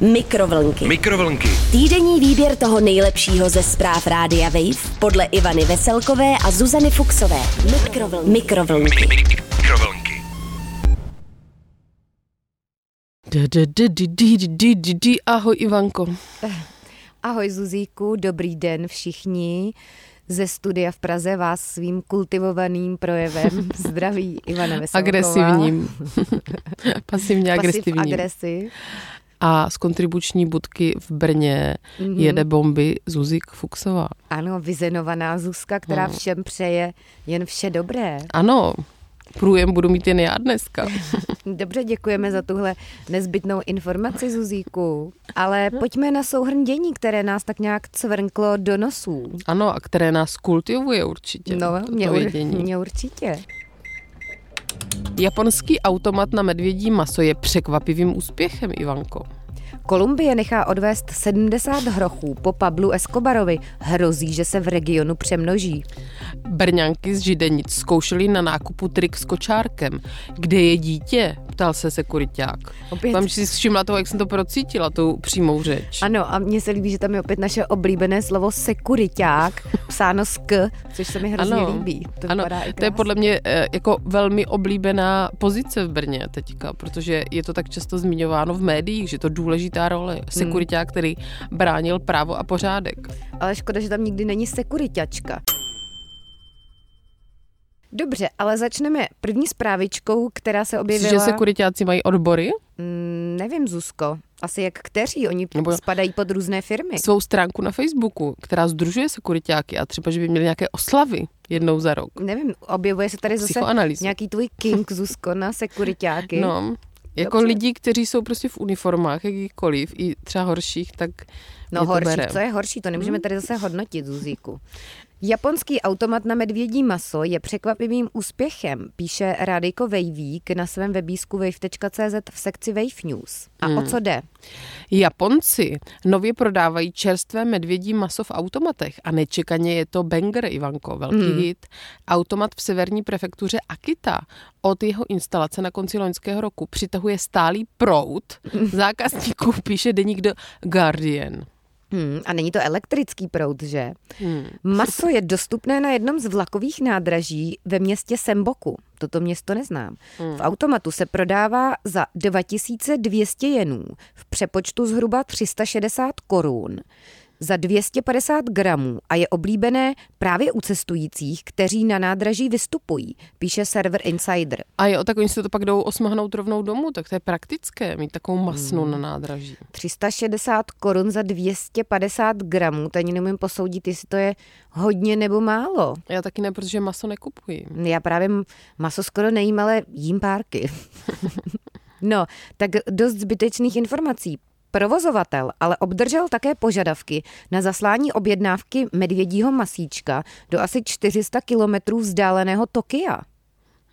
Mikrovlnky. Mikrovlnky. Týdenní výběr toho nejlepšího ze zpráv Rádia Wave podle Ivany Veselkové a Zuzany Fuxové. Mikrovlnky. Mikrovlnky. Mikrovlnky. Ahoj Ivanko. Ahoj Zuzíku, dobrý den všichni. Ze studia v Praze vás svým kultivovaným projevem zdraví Ivana Veselková. Agresivním. Pasivně Pasiv agresivním. agresiv. A z kontribuční budky v Brně Mhm. jede bomby Zuzik Fuxová. Ano, vyzenovaná Zuzka, která Hmm. všem přeje jen vše dobré. Ano, průjem budu mít jen já dneska. Dobře, děkujeme za tuhle nezbytnou informaci, Zuzíku. Ale pojďme na souhrn dění, které nás tak nějak cvrnklo do nosů. Ano, a které nás kultivuje určitě. No, mě, ur, mě určitě. Japonský automat na medvědí maso je překvapivým úspěchem, Ivanko. Kolumbie nechá odvést 70 hrochů po Pablu Escobarovi. Hrozí, že se v regionu přemnoží. Brňanky z Židenic zkoušeli na nákupu trik s kočárkem. Kde je dítě? Ptal se sekuriták. Opět. Tam si všimla toho, jak jsem to procítila, tu přímou řeč. Ano, a mně se líbí, že tam je opět naše oblíbené slovo sekuriták, psáno s k, což se mi hrozně Ano. líbí. To ano, to je podle mě eh, jako velmi oblíbená pozice v Brně teďka, protože je to tak často zmiňováno v médiích, že to důležitá role. Sekuriták, který bránil právo a pořádek. Ale škoda, že tam nikdy není sekuriťačka. Dobře, ale začneme první zprávičkou, která se Myslíš, objevila... že sekuritáci mají odbory? Mm, nevím, Zuzko. Asi jak kteří, oni Nebo- spadají pod různé firmy. Svou stránku na Facebooku, která združuje sekuritáky a třeba, že by měli nějaké oslavy jednou za rok. Nevím, objevuje se tady zase nějaký tvůj king, Zuzko, na sekuriťáky. No, jako Dobře. lidi, kteří jsou prostě v uniformách, jakýkoliv, i třeba horších, tak No horší, co je horší, to nemůžeme tady zase hodnotit, Zuzíku. Japonský automat na medvědí maso je překvapivým úspěchem, píše Rádejko Vejvík na svém webísku wave.cz v sekci Wave News. A o co jde? Japonci nově prodávají čerstvé medvědí maso v automatech a nečekaně je to banger, Ivanko, velký Hmm. hit. Automat v severní prefektuře Akita od jeho instalace na konci loňského roku přitahuje stálý proud zákazníků, píše deník The Guardian. Hmm, a není to elektrický proud, že? Hmm. Maso je dostupné na jednom z vlakových nádraží ve městě Semboku. Toto město neznám. V automatu se prodává za 2200 jenů, v přepočtu zhruba 360 korun za 250 gramů a je oblíbené právě u cestujících, kteří na nádraží vystupují, píše server Insider. A jo, tak oni si to pak jdou osmahnout rovnou domů, tak to je praktické, mít takovou masnu Hmm. na nádraží. 360 korun za 250 gramů, to ani nemůžu posoudit, jestli to je hodně nebo málo. Já taky ne, protože maso nekupuji. Já právě maso skoro nejím, ale jím párky. no, tak dost zbytečných informací. Provozovatel ale obdržel také požadavky na zaslání objednávky medvědího masíčka do asi 400 kilometrů vzdáleného Tokia.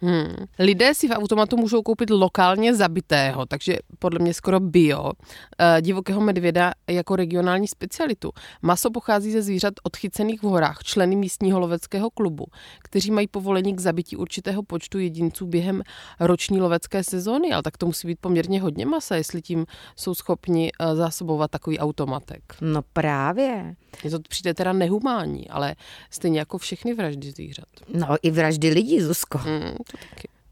Hmm. Lidé si v automatu můžou koupit lokálně zabitého, takže podle mě skoro bio, eh, divokého medvěda jako regionální specialitu. Maso pochází ze zvířat odchycených v horách, členy místního loveckého klubu, kteří mají povolení k zabití určitého počtu jedinců během roční lovecké sezóny, ale tak to musí být poměrně hodně masa, jestli tím jsou schopni eh, zásobovat takový automatek. No právě. Mně to přijde teda nehumánní, ale stejně jako všechny vraždy zvířat. No i vraždy lidí, Zuzko. Hmm.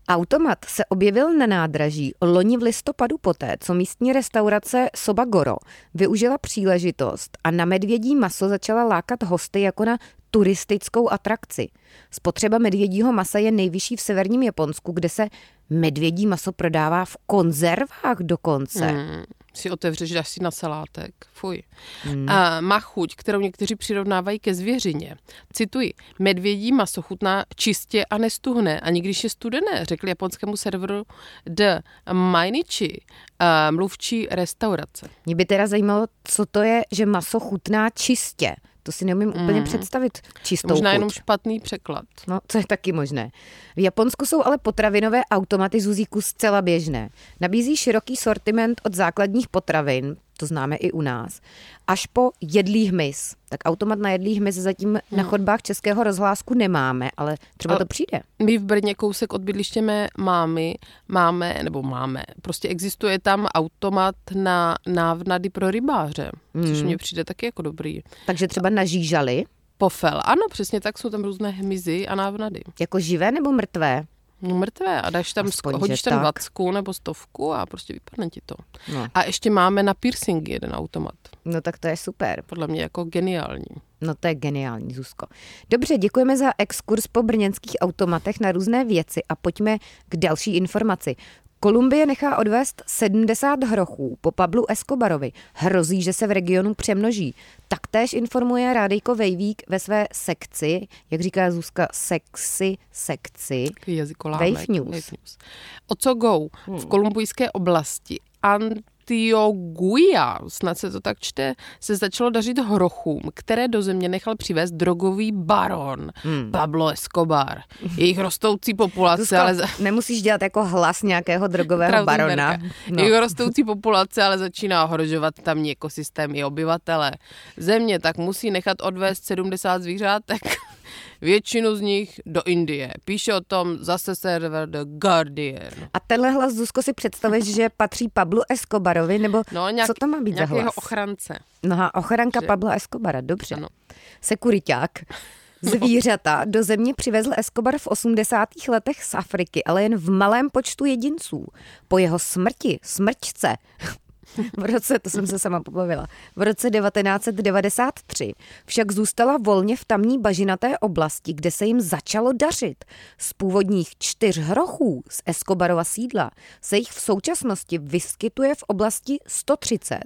Automat se objevil na nádraží loni v listopadu poté, co místní restaurace Soba Goro využila příležitost a na medvědí maso začala lákat hosty jako na turistickou atrakci. Spotřeba medvědího masa je nejvyšší v severním Japonsku, kde se medvědí maso prodává v konzervách dokonce. Hmm. Si otevřeš, dáš si na salátek. Fuj. Hmm. A má chuť, kterou někteří přirovnávají ke zvěřině. Cituji, medvědí maso chutná čistě a nestuhne, ani když je studené, řekl japonskému serveru The Mainichi, a mluvčí restaurace. Mě by teda zajímalo, co to je, že maso chutná čistě. To si neumím úplně představit čistou Možná chuť. jenom špatný překlad. No, co je taky možné. V Japonsku jsou ale potravinové automaty Zuzíku zcela běžné. Nabízí široký sortiment od základních potravin, to známe i u nás, až po jedlý hmyz. Tak automat na jedlý hmyz zatím hmm. na chodbách Českého rozhlásku nemáme, ale třeba ale to přijde. My v Brně kousek od bydliště mé mámy máme, nebo máme, prostě existuje tam automat na návnady pro rybáře, hmm. což mně přijde taky jako dobrý. Takže třeba na žížaly? Pofel, ano, přesně tak, jsou tam různé hmyzy a návnady. Jako živé nebo mrtvé? No mrtvé a dáš tam, Aspoň, hodíš tam dvacku nebo stovku a prostě vypadne ti to. No. A ještě máme na piercing jeden automat. No tak to je super. Podle mě jako geniální. No to je geniální, Zuzko. Dobře, děkujeme za exkurs po brněnských automatech na různé věci a pojďme k další informaci. Kolumbie nechá odvést 70 hrochů po Pablu Escobarovi. Hrozí, že se v regionu přemnoží. Taktéž informuje Rádejko Vejvík ve své sekci, jak říká Zuzka, sexy sekci. Wave News. Wave News. O co go? Hmm. V kolumbijské oblasti Antioguia, snad se to tak čte, se začalo dařit hrochům, které do země nechal přivést drogový baron hmm. Pablo Escobar. Jejich rostoucí populace, Zuzko, ale... Nemusíš dělat jako hlas nějakého drogového barona. No. Jejich rostoucí populace ale začíná ohrožovat tamní ekosystém i obyvatele. Země tak musí nechat odvést 70 zvířátek většinu z nich do Indie. Píše o tom zase server The Guardian. A tenhle hlas, Zuzko, si představuješ, že patří Pablo Escobarovi, nebo no, nějak, co to má být za hlas? ochrance. No a ochranka že... Pablo Escobara, dobře. Ano. Sekuriťák. Zvířata do země přivezl Escobar v 80. letech z Afriky, ale jen v malém počtu jedinců. Po jeho smrti, smrčce, v roce, to jsem se sama pobavila, v roce 1993 však zůstala volně v tamní bažinaté oblasti, kde se jim začalo dařit. Z původních čtyř hrochů z Escobarova sídla se jich v současnosti vyskytuje v oblasti 130,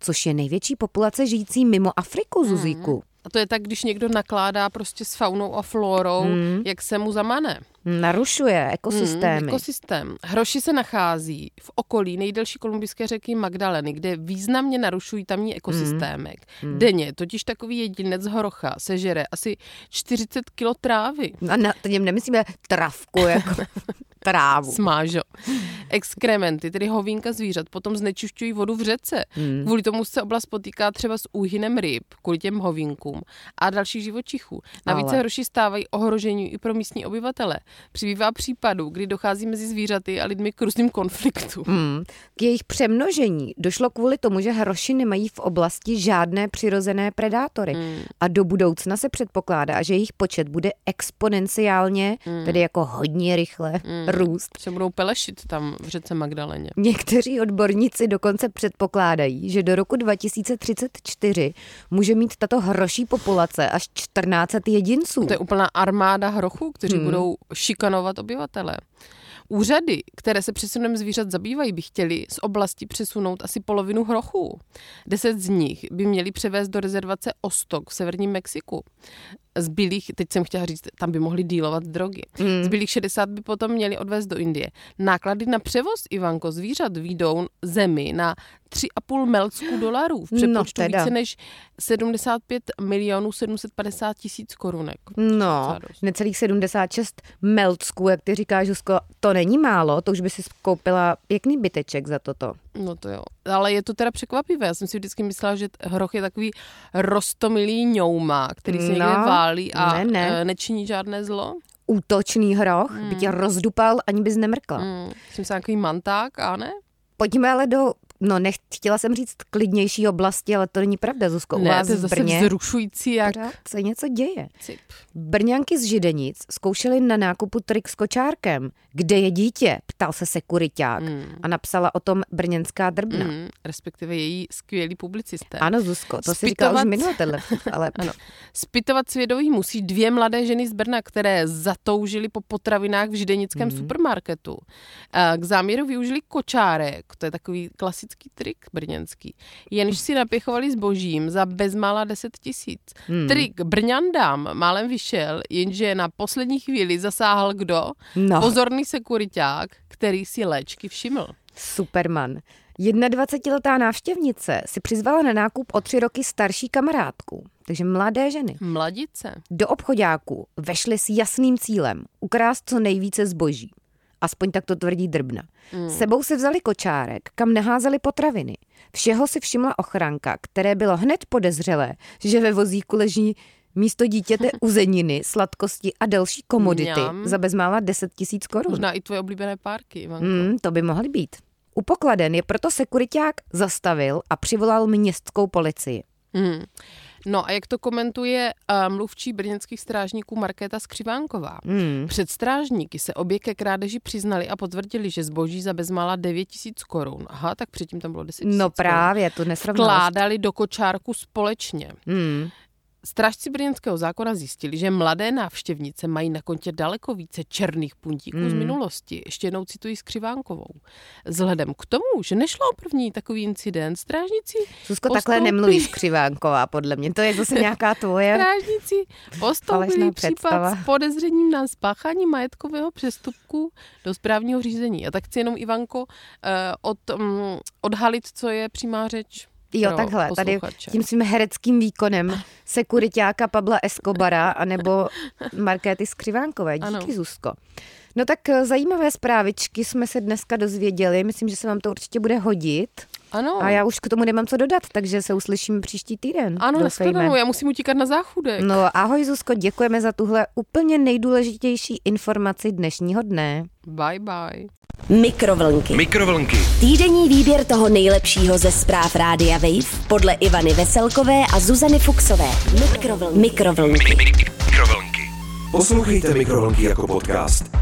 což je největší populace žijící mimo Afriku, Zuzíku. Hmm. A to je tak, když někdo nakládá prostě s faunou a flórou, hmm. jak se mu zamane. Narušuje ekosystémy. Hmm, ekosystém. Hroši se nachází v okolí nejdelší kolumbijské řeky Magdaleny, kde významně narušují tamní ekosystémek. Hmm. Denně totiž takový jedinec horocha sežere asi 40 kilo trávy. A na, to nemyslíme travku, jako trávu. Smážo. Exkrementy, tedy hovínka zvířat, potom znečišťují vodu v řece. Hmm. Kvůli tomu se oblast potýká třeba s úhynem ryb, kvůli těm hovínkům a dalších živočichů. Navíc Ale... se hroši stávají ohrožení i pro místní obyvatele. Přibývá případů, kdy dochází mezi zvířaty a lidmi k různým konfliktům. Hmm. K jejich přemnožení došlo kvůli tomu, že hroši nemají v oblasti žádné přirozené predátory. Hmm. A do budoucna se předpokládá, že jejich počet bude exponenciálně, hmm. tedy jako hodně rychle, hmm růst. Se budou pelešit tam v řece Magdaleně. Někteří odborníci dokonce předpokládají, že do roku 2034 může mít tato hroší populace až 14 jedinců. To je úplná armáda hrochů, kteří hmm. budou šikanovat obyvatele. Úřady, které se přesunem zvířat zabývají, by chtěli z oblasti přesunout asi polovinu hrochů. Deset z nich by měli převést do rezervace Ostok v severním Mexiku zbylých, teď jsem chtěla říct, tam by mohli dílovat drogy. Mm. Zbylých 60 by potom měli odvést do Indie. Náklady na převoz Ivanko zvířat výjdou zemi na 3,5 melců dolarů v přepočtu no, více než 75 milionů 750 tisíc korunek. No, necelých 76 melcků, jak ty říkáš, Žusko, to není málo, to už by si koupila pěkný byteček za toto. No to jo. Ale je to teda překvapivé. Já jsem si vždycky myslela, že hroch je takový rostomilý ňouma, který se no, někde válí a ne, ne. E, nečiní žádné zlo. Útočný hroch mm. by tě rozdupal, ani bys nemrkla. Mm. Jsem se nějaký manták, a ne? Pojďme ale do No, nech, chtěla jsem říct klidnější oblasti, ale to není pravda, Zuzko. U ne, vás to je zase Brně vzrušující, jak... se něco děje. Cip. Brňanky z Židenic zkoušely na nákupu trik s kočárkem. Kde je dítě? Ptal se sekuriták mm. a napsala o tom brněnská drbna. Mm, respektive její skvělý publicisté. Ano, Zuzko, to Spitovat... si říkala už minule tenhle, ale... ano. Spitovat svědomí musí dvě mladé ženy z Brna, které zatoužily po potravinách v židenickém mm. supermarketu. K záměru využili kočárek, to je takový klasický klasický trik brněnský. Jenž si napěchovali zbožím za bezmála 10 tisíc. Hmm. Trik brňandám málem vyšel, jenže na poslední chvíli zasáhl kdo? No. Pozorný sekuriták, který si léčky všiml. Superman. 21-letá návštěvnice si přizvala na nákup o tři roky starší kamarádku, takže mladé ženy. Mladice. Do obchodáku vešly s jasným cílem ukrást co nejvíce zboží Aspoň tak to tvrdí Drbna. Hmm. Sebou si vzali kočárek, kam neházeli potraviny. Všeho si všimla ochranka, které bylo hned podezřelé, že ve vozíku leží místo dítěte uzeniny, sladkosti a další komodity Mňam. za bezmála 10 tisíc korun. Možná i tvoje oblíbené párky, Ivanko. Hmm, to by mohly být. U pokladen je proto sekuriták zastavil a přivolal městskou policii. Hmm. No a jak to komentuje uh, mluvčí brněnských strážníků Markéta Skřivánková? Hmm. Před strážníky se obě ke krádeži přiznali a potvrdili, že zboží za bezmála 9 tisíc korun. Aha, tak předtím tam bylo 10 tisíc No právě, to nesrovnalost. Kládali do kočárku společně. Hmm. Strážci brněnského zákona zjistili, že mladé návštěvnice mají na kontě daleko více černých puntíků mm. z Hmm. minulosti. Ještě jednou cituji Skřivánkovou. Vzhledem k tomu, že nešlo o první takový incident, strážníci Susko, postoupili- takhle nemluvíš křivánková, podle mě. To je zase nějaká tvoje... Strážníci postoupili případ s podezřením na spáchání majetkového přestupku do správního řízení. A tak chci jenom, Ivanko, eh, od, um, odhalit, co je přímá řeč Jo, pro takhle, tady posluchače. tím svým hereckým výkonem sekuritáka Pabla Escobara anebo Markéty Skřivánkové. Díky, Ano. Zuzko. No tak eh, zajímavé zprávičky jsme se dneska dozvěděli. Myslím, že se vám to určitě bude hodit. Ano. A já už k tomu nemám co dodat, takže se uslyšíme příští týden. Ano, nashledanou, já musím utíkat na záchůdek. No ahoj Zuzko, děkujeme za tuhle úplně nejdůležitější informaci dnešního dne. Bye bye. Mikrovlnky. Mikrovlnky. Týdenní výběr toho nejlepšího ze zpráv Rádia Wave podle Ivany Veselkové a Zuzany Fuxové. Mikrovlnky. Mikrovlnky. Mikrovlnky. Poslouchejte Mikrovlnky jako podcast.